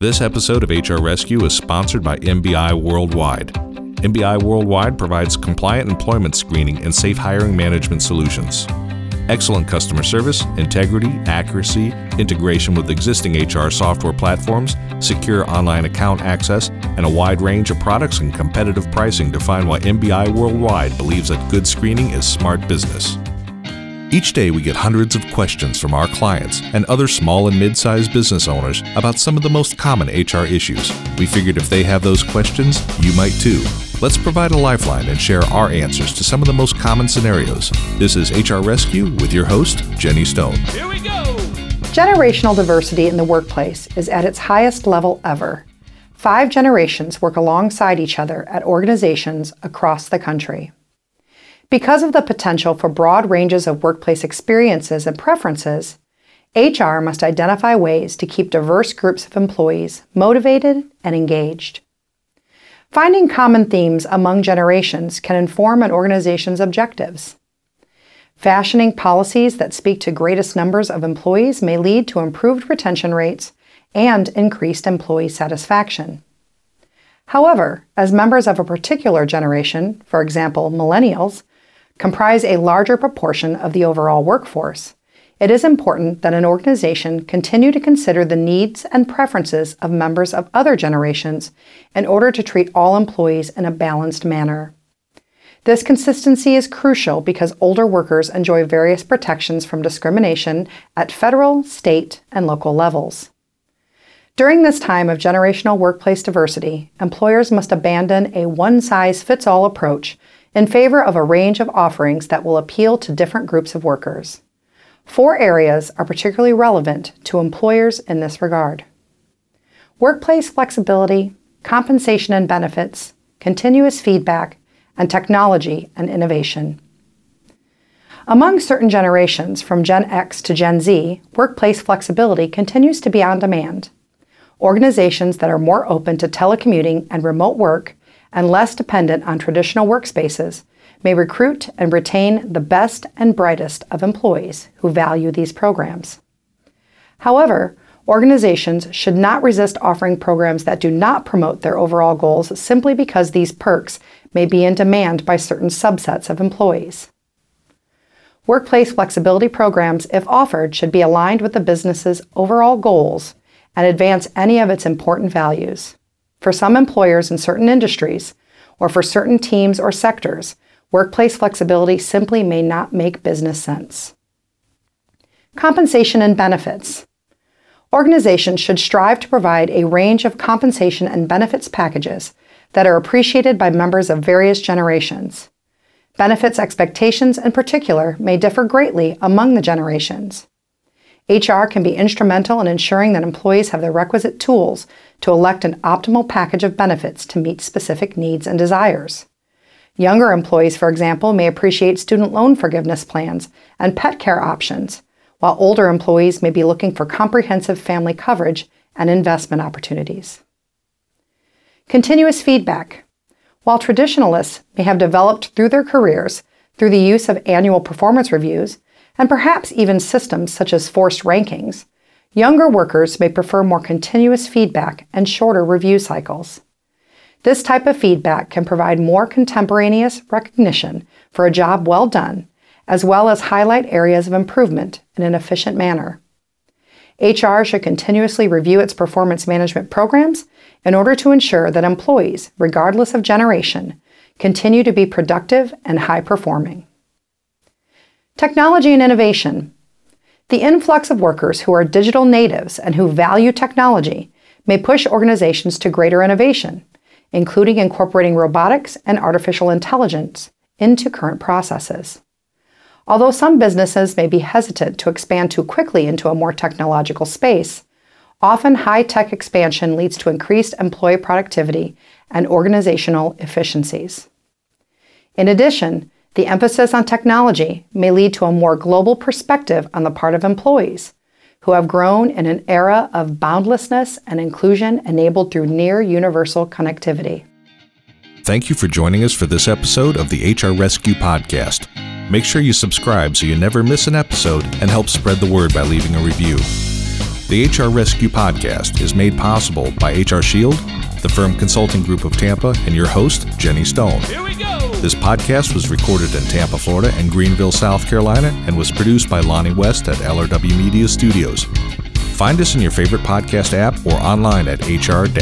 This episode of HR Rescue is sponsored by MBI Worldwide. MBI Worldwide provides compliant employment screening and safe hiring management solutions. Excellent customer service, integrity, accuracy, integration with existing HR software platforms, secure online account access, and a wide range of products and competitive pricing define why MBI Worldwide believes that good screening is smart business. Each day, we get hundreds of questions from our clients and other small and mid sized business owners about some of the most common HR issues. We figured if they have those questions, you might too. Let's provide a lifeline and share our answers to some of the most common scenarios. This is HR Rescue with your host, Jenny Stone. Here we go! Generational diversity in the workplace is at its highest level ever. Five generations work alongside each other at organizations across the country. Because of the potential for broad ranges of workplace experiences and preferences, HR must identify ways to keep diverse groups of employees motivated and engaged. Finding common themes among generations can inform an organization's objectives. Fashioning policies that speak to greatest numbers of employees may lead to improved retention rates and increased employee satisfaction. However, as members of a particular generation, for example, millennials, comprise a larger proportion of the overall workforce, it is important that an organization continue to consider the needs and preferences of members of other generations in order to treat all employees in a balanced manner. This consistency is crucial because older workers enjoy various protections from discrimination at federal, state, and local levels. During this time of generational workplace diversity, employers must abandon a one size fits all approach in favor of a range of offerings that will appeal to different groups of workers. Four areas are particularly relevant to employers in this regard workplace flexibility, compensation and benefits, continuous feedback, and technology and innovation. Among certain generations, from Gen X to Gen Z, workplace flexibility continues to be on demand. Organizations that are more open to telecommuting and remote work and less dependent on traditional workspaces may recruit and retain the best and brightest of employees who value these programs. However, organizations should not resist offering programs that do not promote their overall goals simply because these perks may be in demand by certain subsets of employees. Workplace flexibility programs, if offered, should be aligned with the business's overall goals and advance any of its important values. For some employers in certain industries, or for certain teams or sectors, workplace flexibility simply may not make business sense. Compensation and benefits. Organizations should strive to provide a range of compensation and benefits packages that are appreciated by members of various generations. Benefits expectations, in particular, may differ greatly among the generations. HR can be instrumental in ensuring that employees have the requisite tools to elect an optimal package of benefits to meet specific needs and desires. Younger employees, for example, may appreciate student loan forgiveness plans and pet care options, while older employees may be looking for comprehensive family coverage and investment opportunities. Continuous feedback. While traditionalists may have developed through their careers through the use of annual performance reviews, and perhaps even systems such as forced rankings, younger workers may prefer more continuous feedback and shorter review cycles. This type of feedback can provide more contemporaneous recognition for a job well done, as well as highlight areas of improvement in an efficient manner. HR should continuously review its performance management programs in order to ensure that employees, regardless of generation, continue to be productive and high performing. Technology and innovation. The influx of workers who are digital natives and who value technology may push organizations to greater innovation, including incorporating robotics and artificial intelligence into current processes. Although some businesses may be hesitant to expand too quickly into a more technological space, often high tech expansion leads to increased employee productivity and organizational efficiencies. In addition, the emphasis on technology may lead to a more global perspective on the part of employees who have grown in an era of boundlessness and inclusion enabled through near universal connectivity. Thank you for joining us for this episode of the HR Rescue Podcast. Make sure you subscribe so you never miss an episode and help spread the word by leaving a review. The HR Rescue Podcast is made possible by HR Shield, the firm consulting group of Tampa, and your host, Jenny Stone. Here we go. This podcast was recorded in Tampa, Florida, and Greenville, South Carolina, and was produced by Lonnie West at LRW Media Studios. Find us in your favorite podcast app or online at hr-rescue.com.